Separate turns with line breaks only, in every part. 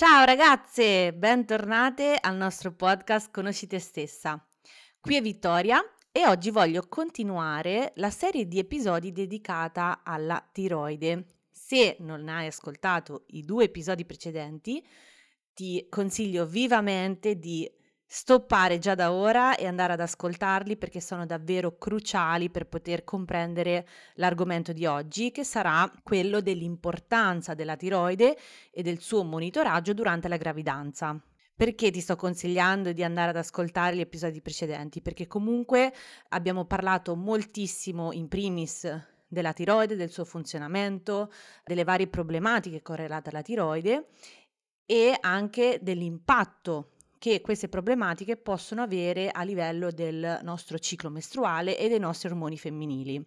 Ciao ragazze, bentornate al nostro podcast Conosci te stessa. Qui è Vittoria e oggi voglio continuare la serie di episodi dedicata alla tiroide. Se non hai ascoltato i due episodi precedenti, ti consiglio vivamente di stoppare già da ora e andare ad ascoltarli perché sono davvero cruciali per poter comprendere l'argomento di oggi, che sarà quello dell'importanza della tiroide e del suo monitoraggio durante la gravidanza. Perché ti sto consigliando di andare ad ascoltare gli episodi precedenti? Perché comunque abbiamo parlato moltissimo in primis della tiroide, del suo funzionamento, delle varie problematiche correlate alla tiroide e anche dell'impatto che queste problematiche possono avere a livello del nostro ciclo mestruale e dei nostri ormoni femminili.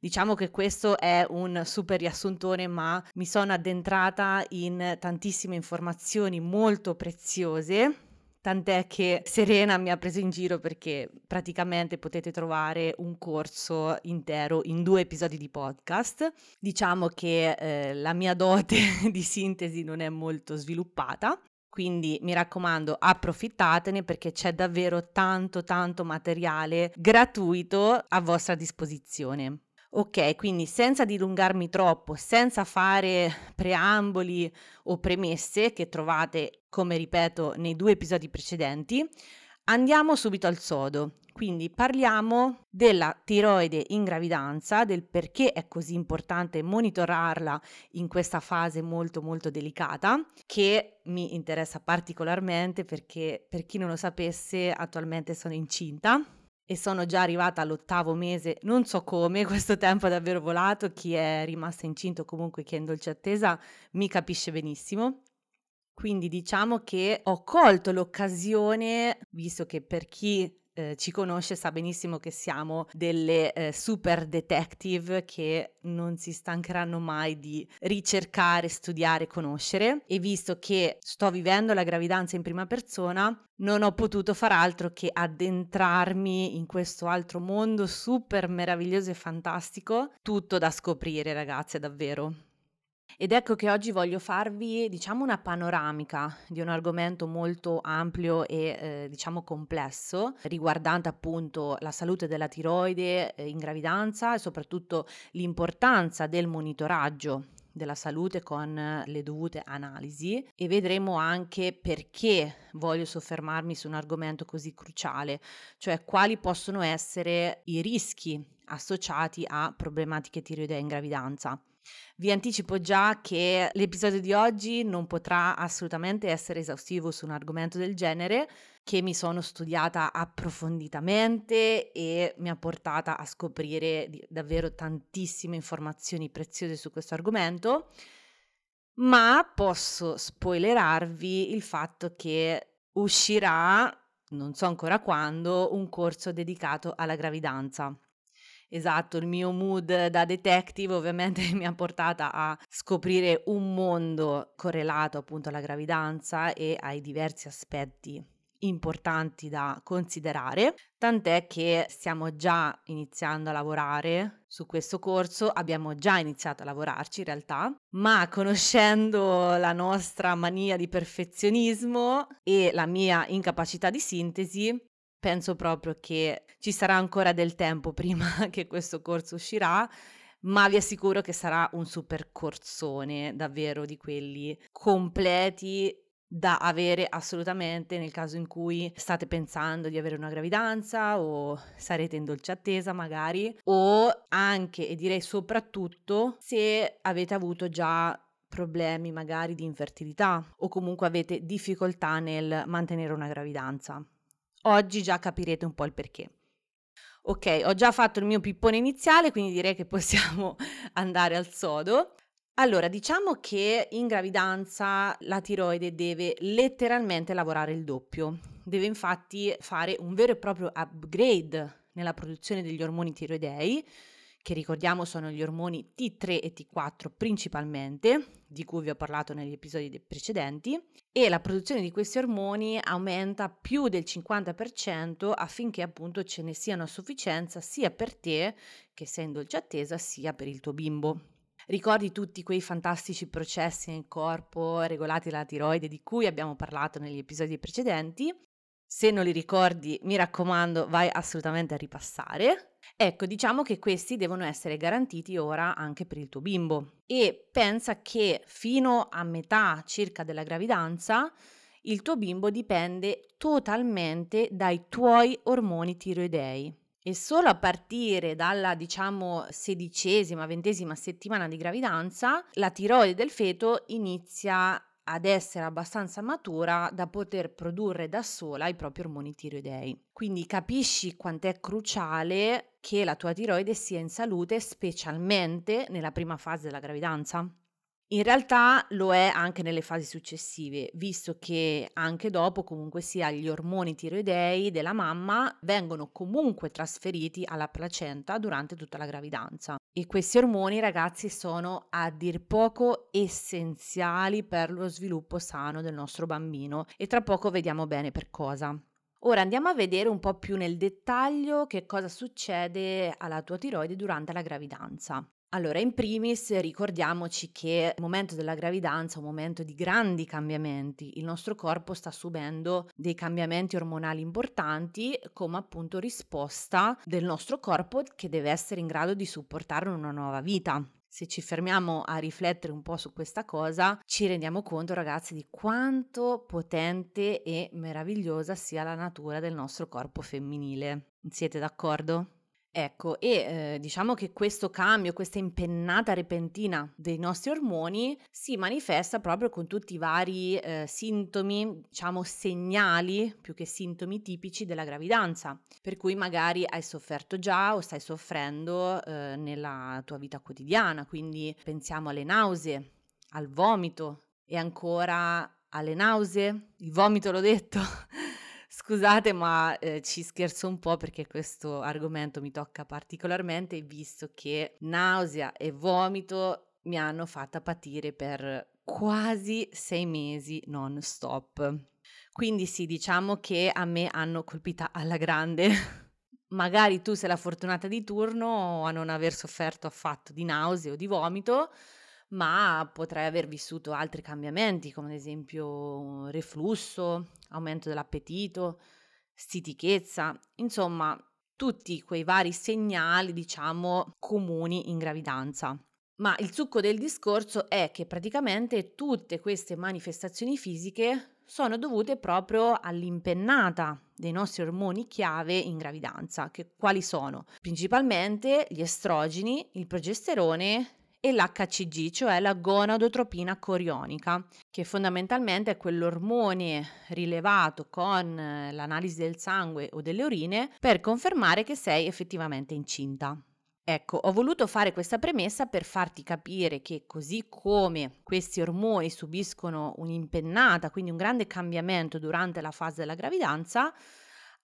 Diciamo che questo è un super riassuntone, ma mi sono addentrata in tantissime informazioni molto preziose, tant'è che Serena mi ha preso in giro perché praticamente potete trovare un corso intero in due episodi di podcast. Diciamo che eh, la mia dote di sintesi non è molto sviluppata, quindi mi raccomando, approfittatene perché c'è davvero tanto tanto materiale gratuito a vostra disposizione. Ok, quindi senza dilungarmi troppo, senza fare preamboli o premesse che trovate, come ripeto, nei due episodi precedenti, andiamo subito al sodo. Quindi parliamo della tiroide in gravidanza, del perché è così importante monitorarla in questa fase molto molto delicata, che mi interessa particolarmente perché per chi non lo sapesse attualmente sono incinta e sono già arrivata all'ottavo mese, non so come, questo tempo è davvero volato, chi è rimasto incinto comunque chi è in dolce attesa mi capisce benissimo. Quindi diciamo che ho colto l'occasione, visto che per chi eh, ci conosce sa benissimo che siamo delle eh, super detective che non si stancheranno mai di ricercare, studiare, conoscere e visto che sto vivendo la gravidanza in prima persona, non ho potuto far altro che addentrarmi in questo altro mondo super meraviglioso e fantastico, tutto da scoprire ragazze davvero. Ed ecco che oggi voglio farvi, diciamo, una panoramica di un argomento molto ampio e, eh, diciamo, complesso, riguardante appunto la salute della tiroide eh, in gravidanza e soprattutto l'importanza del monitoraggio della salute con le dovute analisi e vedremo anche perché voglio soffermarmi su un argomento così cruciale, cioè quali possono essere i rischi associati a problematiche tiroidee in gravidanza. Vi anticipo già che l'episodio di oggi non potrà assolutamente essere esaustivo su un argomento del genere che mi sono studiata approfonditamente e mi ha portata a scoprire davvero tantissime informazioni preziose su questo argomento, ma posso spoilerarvi il fatto che uscirà, non so ancora quando, un corso dedicato alla gravidanza. Esatto, il mio mood da detective ovviamente mi ha portata a scoprire un mondo correlato appunto alla gravidanza e ai diversi aspetti importanti da considerare, tant'è che stiamo già iniziando a lavorare su questo corso, abbiamo già iniziato a lavorarci in realtà, ma conoscendo la nostra mania di perfezionismo e la mia incapacità di sintesi, penso proprio che ci sarà ancora del tempo prima che questo corso uscirà, ma vi assicuro che sarà un super corsone, davvero di quelli completi da avere assolutamente nel caso in cui state pensando di avere una gravidanza o sarete in dolce attesa magari o anche e direi soprattutto se avete avuto già problemi magari di infertilità o comunque avete difficoltà nel mantenere una gravidanza. Oggi già capirete un po' il perché. Ok, ho già fatto il mio pippone iniziale, quindi direi che possiamo andare al sodo. Allora, diciamo che in gravidanza la tiroide deve letteralmente lavorare il doppio. Deve infatti fare un vero e proprio upgrade nella produzione degli ormoni tiroidei, che ricordiamo sono gli ormoni T3 e T4 principalmente, di cui vi ho parlato negli episodi precedenti, e la produzione di questi ormoni aumenta più del 50% affinché appunto ce ne siano a sufficienza sia per te, che sei in dolce attesa, sia per il tuo bimbo. Ricordi tutti quei fantastici processi nel corpo regolati dalla tiroide di cui abbiamo parlato negli episodi precedenti? Se non li ricordi, mi raccomando, vai assolutamente a ripassare. Ecco, diciamo che questi devono essere garantiti ora anche per il tuo bimbo e pensa che fino a metà circa della gravidanza il tuo bimbo dipende totalmente dai tuoi ormoni tiroidei e solo a partire dalla diciamo sedicesima, ventesima settimana di gravidanza la tiroide del feto inizia ad essere abbastanza matura da poter produrre da sola i propri ormoni tiroidei. Quindi capisci quanto è cruciale che la tua tiroide sia in salute, specialmente nella prima fase della gravidanza. In realtà lo è anche nelle fasi successive, visto che anche dopo comunque sia gli ormoni tiroidei della mamma vengono comunque trasferiti alla placenta durante tutta la gravidanza. E questi ormoni, ragazzi, sono a dir poco essenziali per lo sviluppo sano del nostro bambino e tra poco vediamo bene per cosa. Ora andiamo a vedere un po' più nel dettaglio che cosa succede alla tua tiroide durante la gravidanza. Allora, in primis ricordiamoci che il momento della gravidanza è un momento di grandi cambiamenti. Il nostro corpo sta subendo dei cambiamenti ormonali importanti come appunto risposta del nostro corpo che deve essere in grado di supportare una nuova vita. Se ci fermiamo a riflettere un po' su questa cosa, ci rendiamo conto, ragazzi, di quanto potente e meravigliosa sia la natura del nostro corpo femminile. Siete d'accordo? Ecco, e eh, diciamo che questo cambio, questa impennata repentina dei nostri ormoni si manifesta proprio con tutti i vari eh, sintomi, diciamo segnali più che sintomi tipici della gravidanza, per cui magari hai sofferto già o stai soffrendo eh, nella tua vita quotidiana, quindi pensiamo alle nausee, al vomito e ancora alle nausee, il vomito l'ho detto. Scusate, ma eh, ci scherzo un po' perché questo argomento mi tocca particolarmente, visto che nausea e vomito mi hanno fatta patire per quasi sei mesi non stop. Quindi sì, diciamo che a me hanno colpita alla grande. Magari tu sei la fortunata di turno a non aver sofferto affatto di nausea o di vomito, ma potrai aver vissuto altri cambiamenti, come ad esempio reflusso, aumento dell'appetito, stitichezza, insomma tutti quei vari segnali, diciamo, comuni in gravidanza. Ma il succo del discorso è che praticamente tutte queste manifestazioni fisiche sono dovute proprio all'impennata dei nostri ormoni chiave in gravidanza, che quali sono? Principalmente gli estrogeni, il progesterone e l'HCG, cioè la gonadotropina corionica, che fondamentalmente è quell'ormone rilevato con eh, l'analisi del sangue o delle urine per confermare che sei effettivamente incinta. Ecco, ho voluto fare questa premessa per farti capire che così come questi ormoni subiscono un'impennata, quindi un grande cambiamento durante la fase della gravidanza,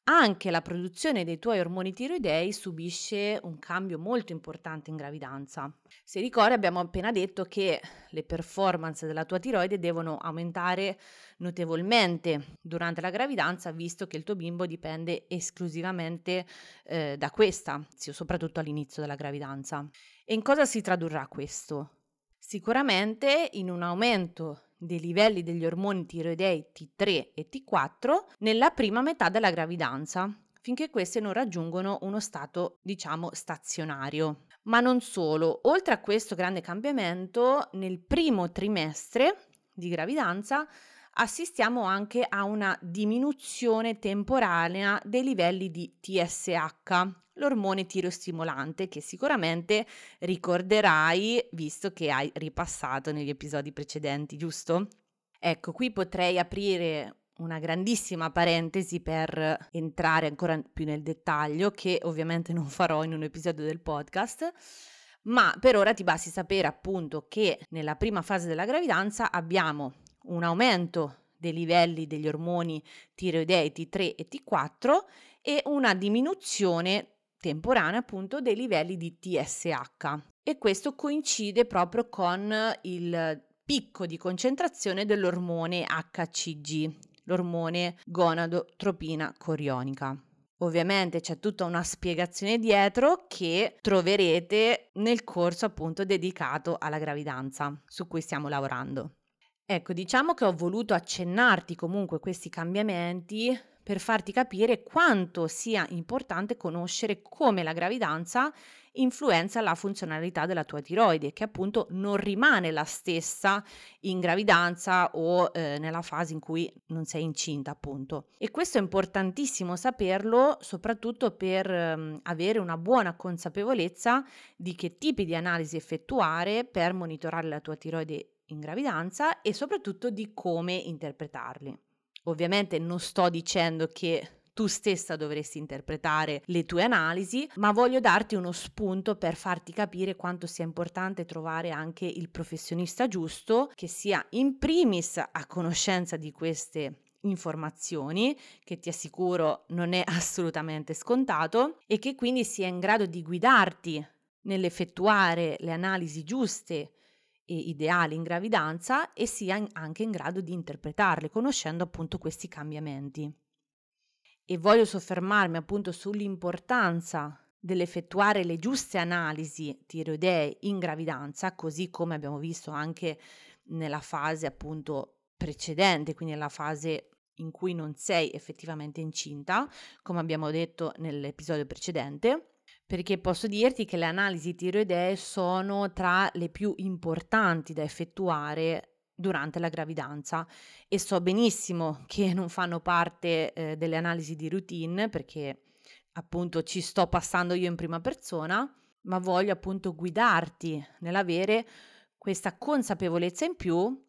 anche la produzione dei tuoi ormoni tiroidei subisce un cambio molto importante in gravidanza. Se ricordi abbiamo appena detto che le performance della tua tiroide devono aumentare notevolmente durante la gravidanza visto che il tuo bimbo dipende esclusivamente eh, da questa, soprattutto all'inizio della gravidanza. E in cosa si tradurrà questo? Sicuramente in un aumento dei livelli degli ormoni tiroidei T3 e T4 nella prima metà della gravidanza, finché queste non raggiungono uno stato, diciamo, stazionario. Ma non solo, oltre a questo grande cambiamento, nel primo trimestre di gravidanza assistiamo anche a una diminuzione temporanea dei livelli di TSH, l'ormone tirostimolante che sicuramente ricorderai visto che hai ripassato negli episodi precedenti, giusto? Ecco, qui potrei aprire una grandissima parentesi per entrare ancora più nel dettaglio, che ovviamente non farò in un episodio del podcast. Ma per ora ti basti sapere appunto che nella prima fase della gravidanza abbiamo un aumento dei livelli degli ormoni tiroidei T3 e T4 e una diminuzione temporanea appunto dei livelli di TSH e questo coincide proprio con il picco di concentrazione dell'ormone HCG, l'ormone gonadotropina corionica. Ovviamente c'è tutta una spiegazione dietro che troverete nel corso appunto dedicato alla gravidanza su cui stiamo lavorando. Ecco, diciamo che ho voluto accennarti comunque questi cambiamenti per farti capire quanto sia importante conoscere come la gravidanza influenza la funzionalità della tua tiroide, che appunto non rimane la stessa in gravidanza o eh, nella fase in cui non sei incinta, appunto. E questo è importantissimo saperlo, soprattutto per ehm, avere una buona consapevolezza di che tipi di analisi effettuare per monitorare la tua tiroide in gravidanza e soprattutto di come interpretarli. Ovviamente non sto dicendo che tu stessa dovresti interpretare le tue analisi, ma voglio darti uno spunto per farti capire quanto sia importante trovare anche il professionista giusto che sia in primis a conoscenza di queste informazioni, che ti assicuro non è assolutamente scontato, e che quindi sia in grado di guidarti nell'effettuare le analisi giuste ideali in gravidanza e sia anche in grado di interpretarle, conoscendo appunto questi cambiamenti. E voglio soffermarmi appunto sull'importanza dell'effettuare le giuste analisi tiroidee in gravidanza, così come abbiamo visto anche nella fase appunto precedente, quindi nella fase in cui non sei effettivamente incinta, come abbiamo detto nell'episodio precedente perché posso dirti che le analisi tiroidee sono tra le più importanti da effettuare durante la gravidanza e so benissimo che non fanno parte eh, delle analisi di routine perché appunto ci sto passando io in prima persona, ma voglio appunto guidarti nell'avere questa consapevolezza in più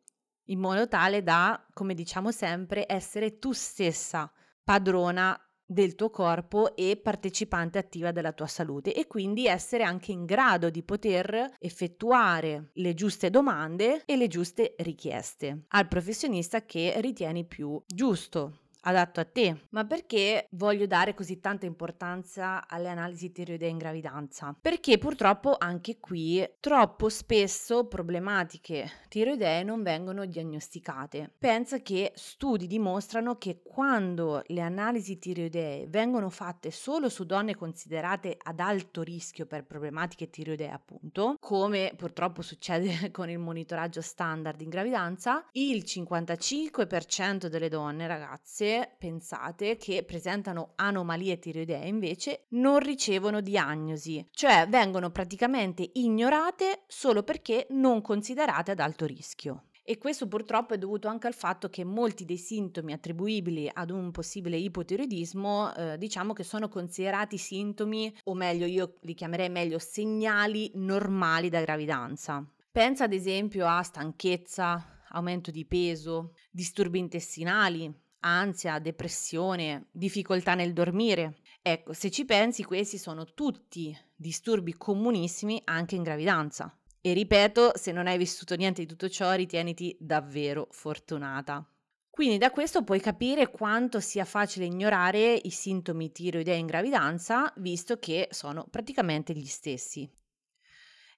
in modo tale da, come diciamo sempre, essere tu stessa padrona del tuo corpo e partecipante attiva della tua salute e quindi essere anche in grado di poter effettuare le giuste domande e le giuste richieste al professionista che ritieni più giusto adatto a te. Ma perché voglio dare così tanta importanza alle analisi tiroidee in gravidanza? Perché purtroppo anche qui troppo spesso problematiche tiroidee non vengono diagnosticate. Pensa che studi dimostrano che quando le analisi tiroidee vengono fatte solo su donne considerate ad alto rischio per problematiche tiroidee, appunto, come purtroppo succede con il monitoraggio standard in gravidanza, il 55% delle donne ragazze pensate che presentano anomalie tiroidee invece non ricevono diagnosi, cioè vengono praticamente ignorate solo perché non considerate ad alto rischio. E questo purtroppo è dovuto anche al fatto che molti dei sintomi attribuibili ad un possibile ipotiroidismo, eh, diciamo che sono considerati sintomi, o meglio io li chiamerei meglio segnali normali da gravidanza. Pensa ad esempio a stanchezza, aumento di peso, disturbi intestinali, ansia, depressione, difficoltà nel dormire. Ecco, se ci pensi, questi sono tutti disturbi comunissimi anche in gravidanza. E ripeto, se non hai vissuto niente di tutto ciò, ritieniti davvero fortunata. Quindi da questo puoi capire quanto sia facile ignorare i sintomi tiroidei in gravidanza, visto che sono praticamente gli stessi.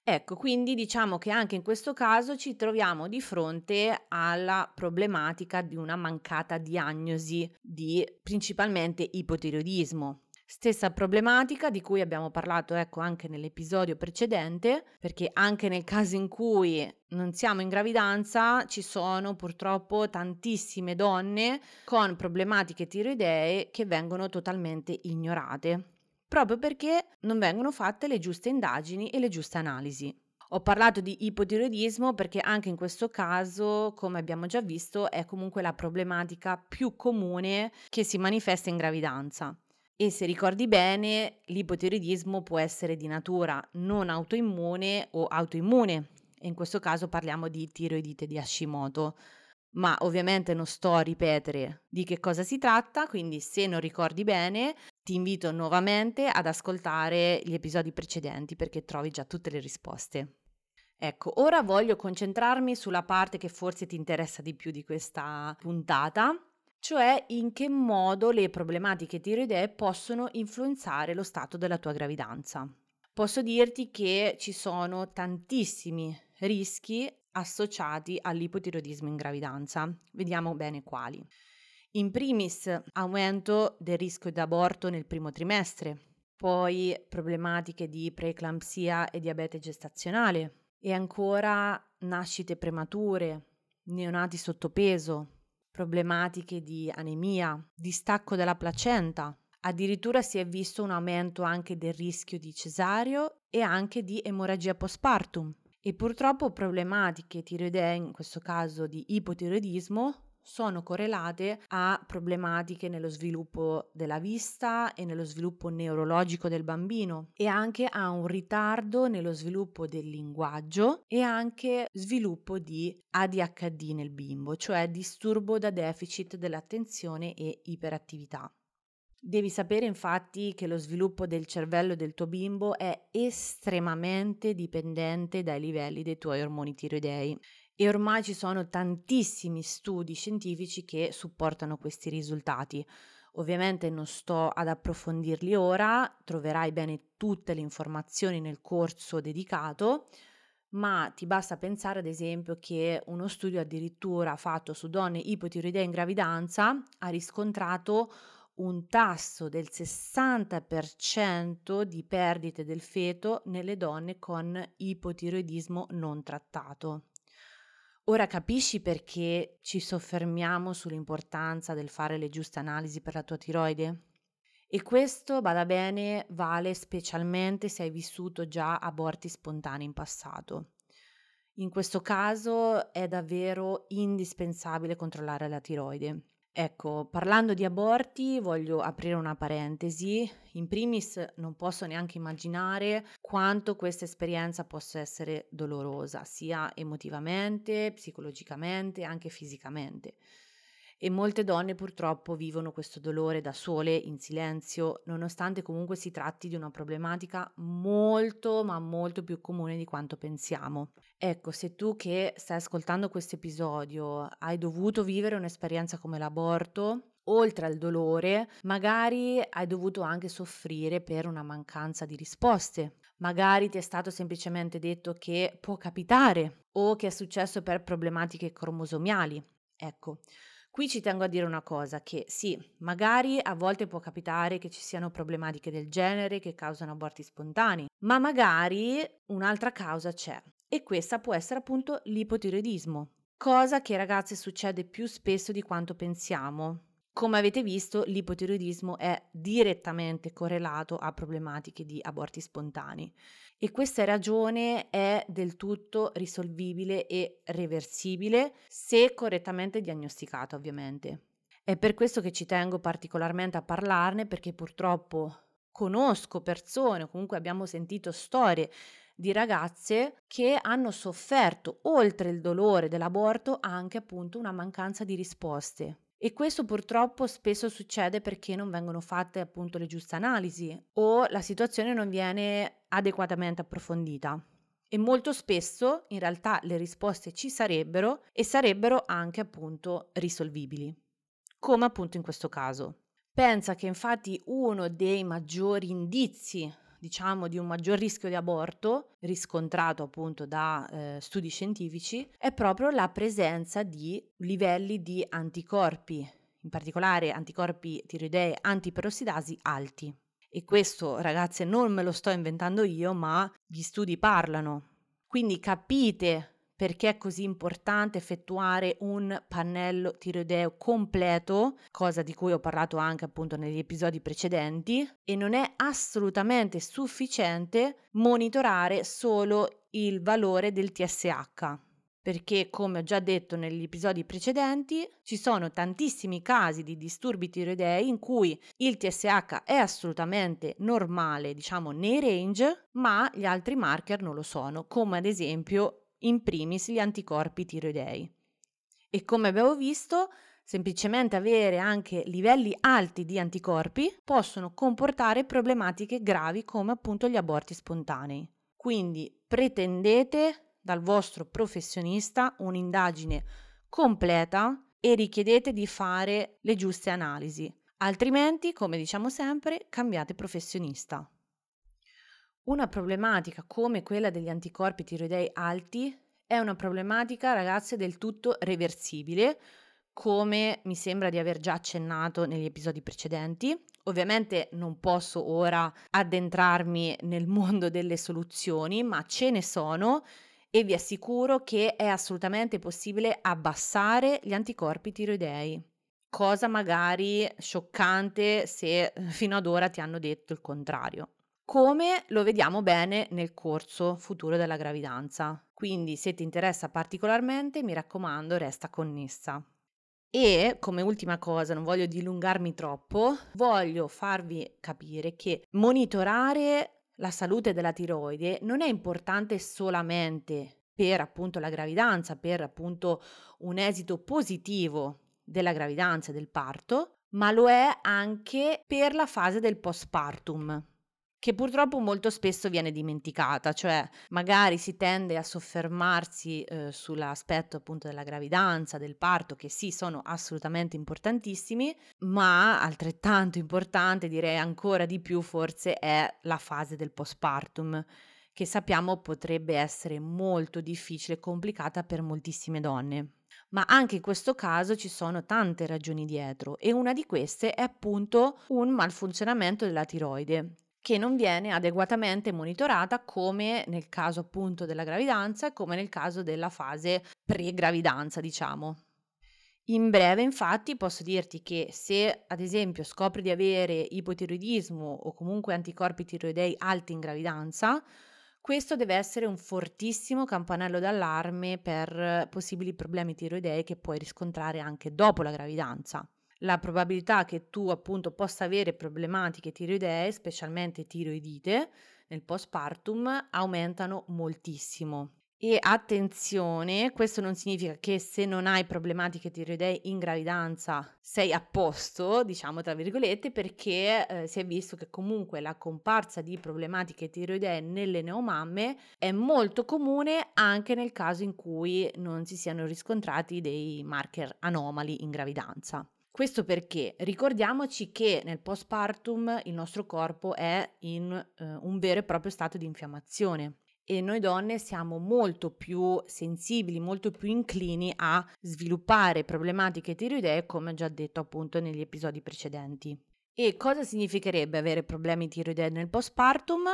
Ecco, quindi diciamo che anche in questo caso ci troviamo di fronte alla problematica di una mancata diagnosi di principalmente ipotiroidismo. Stessa problematica di cui abbiamo parlato ecco anche nell'episodio precedente, perché anche nel caso in cui non siamo in gravidanza ci sono purtroppo tantissime donne con problematiche tiroidee che vengono totalmente ignorate proprio perché non vengono fatte le giuste indagini e le giuste analisi. Ho parlato di ipotiroidismo perché anche in questo caso, come abbiamo già visto, è comunque la problematica più comune che si manifesta in gravidanza. E se ricordi bene, l'ipotiroidismo può essere di natura non autoimmune o autoimmune. E in questo caso parliamo di tiroidite di Hashimoto. ma ovviamente non sto a ripetere di che cosa si tratta, quindi se non ricordi bene ti invito nuovamente ad ascoltare gli episodi precedenti perché trovi già tutte le risposte. Ecco, ora voglio concentrarmi sulla parte che forse ti interessa di più di questa puntata, cioè in che modo le problematiche tiroidee possono influenzare lo stato della tua gravidanza. Posso dirti che ci sono tantissimi rischi associati all'ipotiroidismo in gravidanza. Vediamo bene quali. In primis, aumento del rischio di aborto nel primo trimestre, poi problematiche di preeclampsia e diabete gestazionale e ancora nascite premature, neonati sottopeso, problematiche di anemia, distacco della placenta. Addirittura si è visto un aumento anche del rischio di cesareo e anche di emorragia postpartum. E purtroppo problematiche tiroidee, in questo caso di ipotiroidismo, sono correlate a problematiche nello sviluppo della vista e nello sviluppo neurologico del bambino e anche a un ritardo nello sviluppo del linguaggio e anche sviluppo di ADHD nel bimbo, cioè disturbo da deficit dell'attenzione e iperattività. Devi sapere infatti che lo sviluppo del cervello del tuo bimbo è estremamente dipendente dai livelli dei tuoi ormoni tiroidei e ormai ci sono tantissimi studi scientifici che supportano questi risultati. Ovviamente non sto ad approfondirli ora, troverai bene tutte le informazioni nel corso dedicato, ma ti basta pensare ad esempio che uno studio addirittura fatto su donne ipotiroidee in gravidanza ha riscontrato un tasso del 60% di perdite del feto nelle donne con ipotiroidismo non trattato. Ora capisci perché ci soffermiamo sull'importanza del fare le giuste analisi per la tua tiroide? E questo, bada bene, vale specialmente se hai vissuto già aborti spontanei in passato. In questo caso è davvero indispensabile controllare la tiroide. Ecco, parlando di aborti voglio aprire una parentesi. In primis non posso neanche immaginare quanto questa esperienza possa essere dolorosa, sia emotivamente, psicologicamente, anche fisicamente e molte donne purtroppo vivono questo dolore da sole, in silenzio, nonostante comunque si tratti di una problematica molto ma molto più comune di quanto pensiamo. Ecco, se tu che stai ascoltando questo episodio hai dovuto vivere un'esperienza come l'aborto, oltre al dolore, magari hai dovuto anche soffrire per una mancanza di risposte. Magari ti è stato semplicemente detto che può capitare o che è successo per problematiche cromosomiali. Ecco, Qui ci tengo a dire una cosa, che sì, magari a volte può capitare che ci siano problematiche del genere che causano aborti spontanei, ma magari un'altra causa c'è e questa può essere appunto l'ipotiroidismo, cosa che ragazze succede più spesso di quanto pensiamo. Come avete visto, l'ipotiroidismo è direttamente correlato a problematiche di aborti spontanei e questa ragione è del tutto risolvibile e reversibile se correttamente diagnosticata, ovviamente. È per questo che ci tengo particolarmente a parlarne perché purtroppo conosco persone, comunque abbiamo sentito storie di ragazze che hanno sofferto oltre il dolore dell'aborto anche appunto una mancanza di risposte e questo purtroppo spesso succede perché non vengono fatte appunto le giuste analisi o la situazione non viene adeguatamente approfondita. E molto spesso in realtà le risposte ci sarebbero e sarebbero anche appunto risolvibili, come appunto in questo caso. Pensa che infatti uno dei maggiori indizi diciamo, di un maggior rischio di aborto riscontrato appunto da eh, studi scientifici è proprio la presenza di livelli di anticorpi, in particolare anticorpi tiroidei antiperossidasi alti. E questo, ragazze, non me lo sto inventando io, ma gli studi parlano. Quindi capite perché è così importante effettuare un pannello tiroideo completo, cosa di cui ho parlato anche appunto negli episodi precedenti, e non è assolutamente sufficiente monitorare solo il valore del TSH. Perché, come ho già detto negli episodi precedenti, ci sono tantissimi casi di disturbi tiroidei in cui il TSH è assolutamente normale, diciamo nei range, ma gli altri marker non lo sono, come ad esempio in primis gli anticorpi tiroidei. E come abbiamo visto, semplicemente avere anche livelli alti di anticorpi possono comportare problematiche gravi come appunto gli aborti spontanei. Quindi pretendete dal vostro professionista un'indagine completa e richiedete di fare le giuste analisi. Altrimenti, come diciamo sempre, cambiate professionista. Una problematica come quella degli anticorpi tiroidei alti è una problematica, ragazze, del tutto reversibile, come mi sembra di aver già accennato negli episodi precedenti. Ovviamente non posso ora addentrarmi nel mondo delle soluzioni, ma ce ne sono e vi assicuro che è assolutamente possibile abbassare gli anticorpi tiroidei. Cosa magari scioccante se eh, fino ad ora ti hanno detto il contrario. Come lo vediamo bene nel corso futuro della gravidanza. Quindi se ti interessa particolarmente, mi raccomando, resta connessa. E come ultima cosa, non voglio dilungarmi troppo, voglio farvi capire che monitorare la salute della tiroide non è importante solamente per appunto la gravidanza, per appunto un esito positivo della gravidanza e del parto, ma lo è anche per la fase del postpartum che purtroppo molto spesso viene dimenticata, cioè magari si tende a soffermarsi eh, sull'aspetto appunto della gravidanza, del parto, che sì sono assolutamente importantissimi, ma altrettanto importante, direi ancora di più forse, è la fase del postpartum che sappiamo potrebbe essere molto difficile e complicata per moltissime donne. Ma anche in questo caso ci sono tante ragioni dietro e una di queste è appunto un malfunzionamento della tiroide che non viene adeguatamente monitorata come nel caso appunto della gravidanza e come nel caso della fase pre-gravidanza, diciamo. In breve, infatti, posso dirti che se ad esempio scopri di avere ipotiroidismo o comunque anticorpi tiroidei alti in gravidanza, questo deve essere un fortissimo campanello d'allarme per possibili problemi tiroidei che puoi riscontrare anche dopo la gravidanza la probabilità che tu appunto possa avere problematiche tiroidee, specialmente tiroidite, nel postpartum aumentano moltissimo. E attenzione, questo non significa che se non hai problematiche tiroidee in gravidanza sei a posto, diciamo tra virgolette, perché eh, si è visto che comunque la comparsa di problematiche tiroidee nelle neomamme è molto comune anche nel caso in cui non si siano riscontrati dei marker anomali in gravidanza. Questo perché ricordiamoci che nel postpartum il nostro corpo è in eh, un vero e proprio stato di infiammazione e noi donne siamo molto più sensibili, molto più inclini a sviluppare problematiche tiroidee, come già detto appunto negli episodi precedenti. E cosa significherebbe avere problemi tiroidei nel postpartum?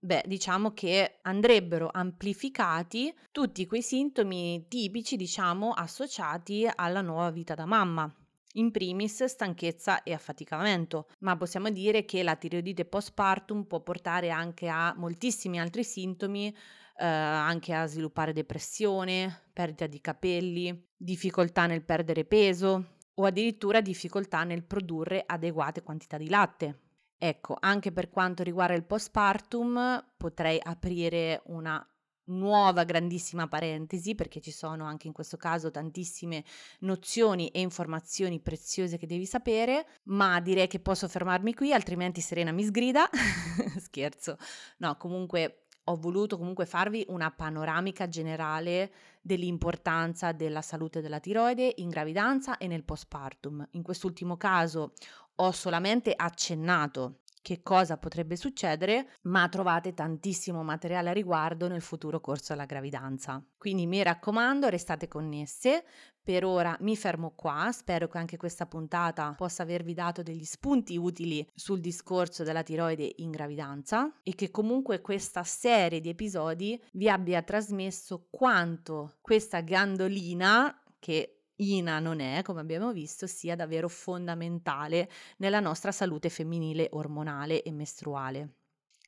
Beh, diciamo che andrebbero amplificati tutti quei sintomi tipici, diciamo, associati alla nuova vita da mamma, in primis stanchezza e affaticamento, ma possiamo dire che la tiroidite postpartum può portare anche a moltissimi altri sintomi, eh, anche a sviluppare depressione, perdita di capelli, difficoltà nel perdere peso o addirittura difficoltà nel produrre adeguate quantità di latte. Ecco, anche per quanto riguarda il postpartum potrei aprire una nuova grandissima parentesi perché ci sono anche in questo caso tantissime nozioni e informazioni preziose che devi sapere, ma direi che posso fermarmi qui, altrimenti Serena mi sgrida. Scherzo. No, comunque ho voluto comunque farvi una panoramica generale dell'importanza della salute della tiroide in gravidanza e nel postpartum. In quest'ultimo caso ho solamente accennato che cosa potrebbe succedere, ma trovate tantissimo materiale a riguardo nel futuro corso alla gravidanza. Quindi mi raccomando, restate connesse. Per ora mi fermo qua, spero che anche questa puntata possa avervi dato degli spunti utili sul discorso della tiroide in gravidanza e che comunque questa serie di episodi vi abbia trasmesso quanto questa gandolina che Ina non è, come abbiamo visto, sia davvero fondamentale nella nostra salute femminile ormonale e mestruale.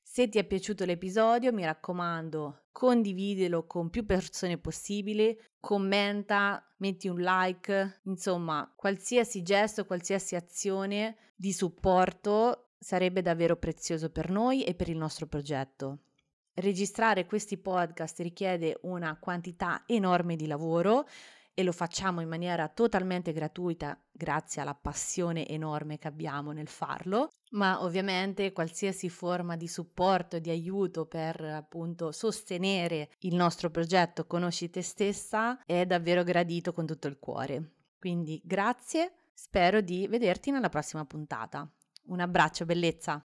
Se ti è piaciuto l'episodio, mi raccomando, condividilo con più persone possibili, commenta, metti un like, insomma, qualsiasi gesto, qualsiasi azione di supporto sarebbe davvero prezioso per noi e per il nostro progetto. Registrare questi podcast richiede una quantità enorme di lavoro e lo facciamo in maniera totalmente gratuita grazie alla passione enorme che abbiamo nel farlo, ma ovviamente qualsiasi forma di supporto e di aiuto per appunto sostenere il nostro progetto Conosci te stessa è davvero gradito con tutto il cuore. Quindi grazie, spero di vederti nella prossima puntata. Un abbraccio, bellezza!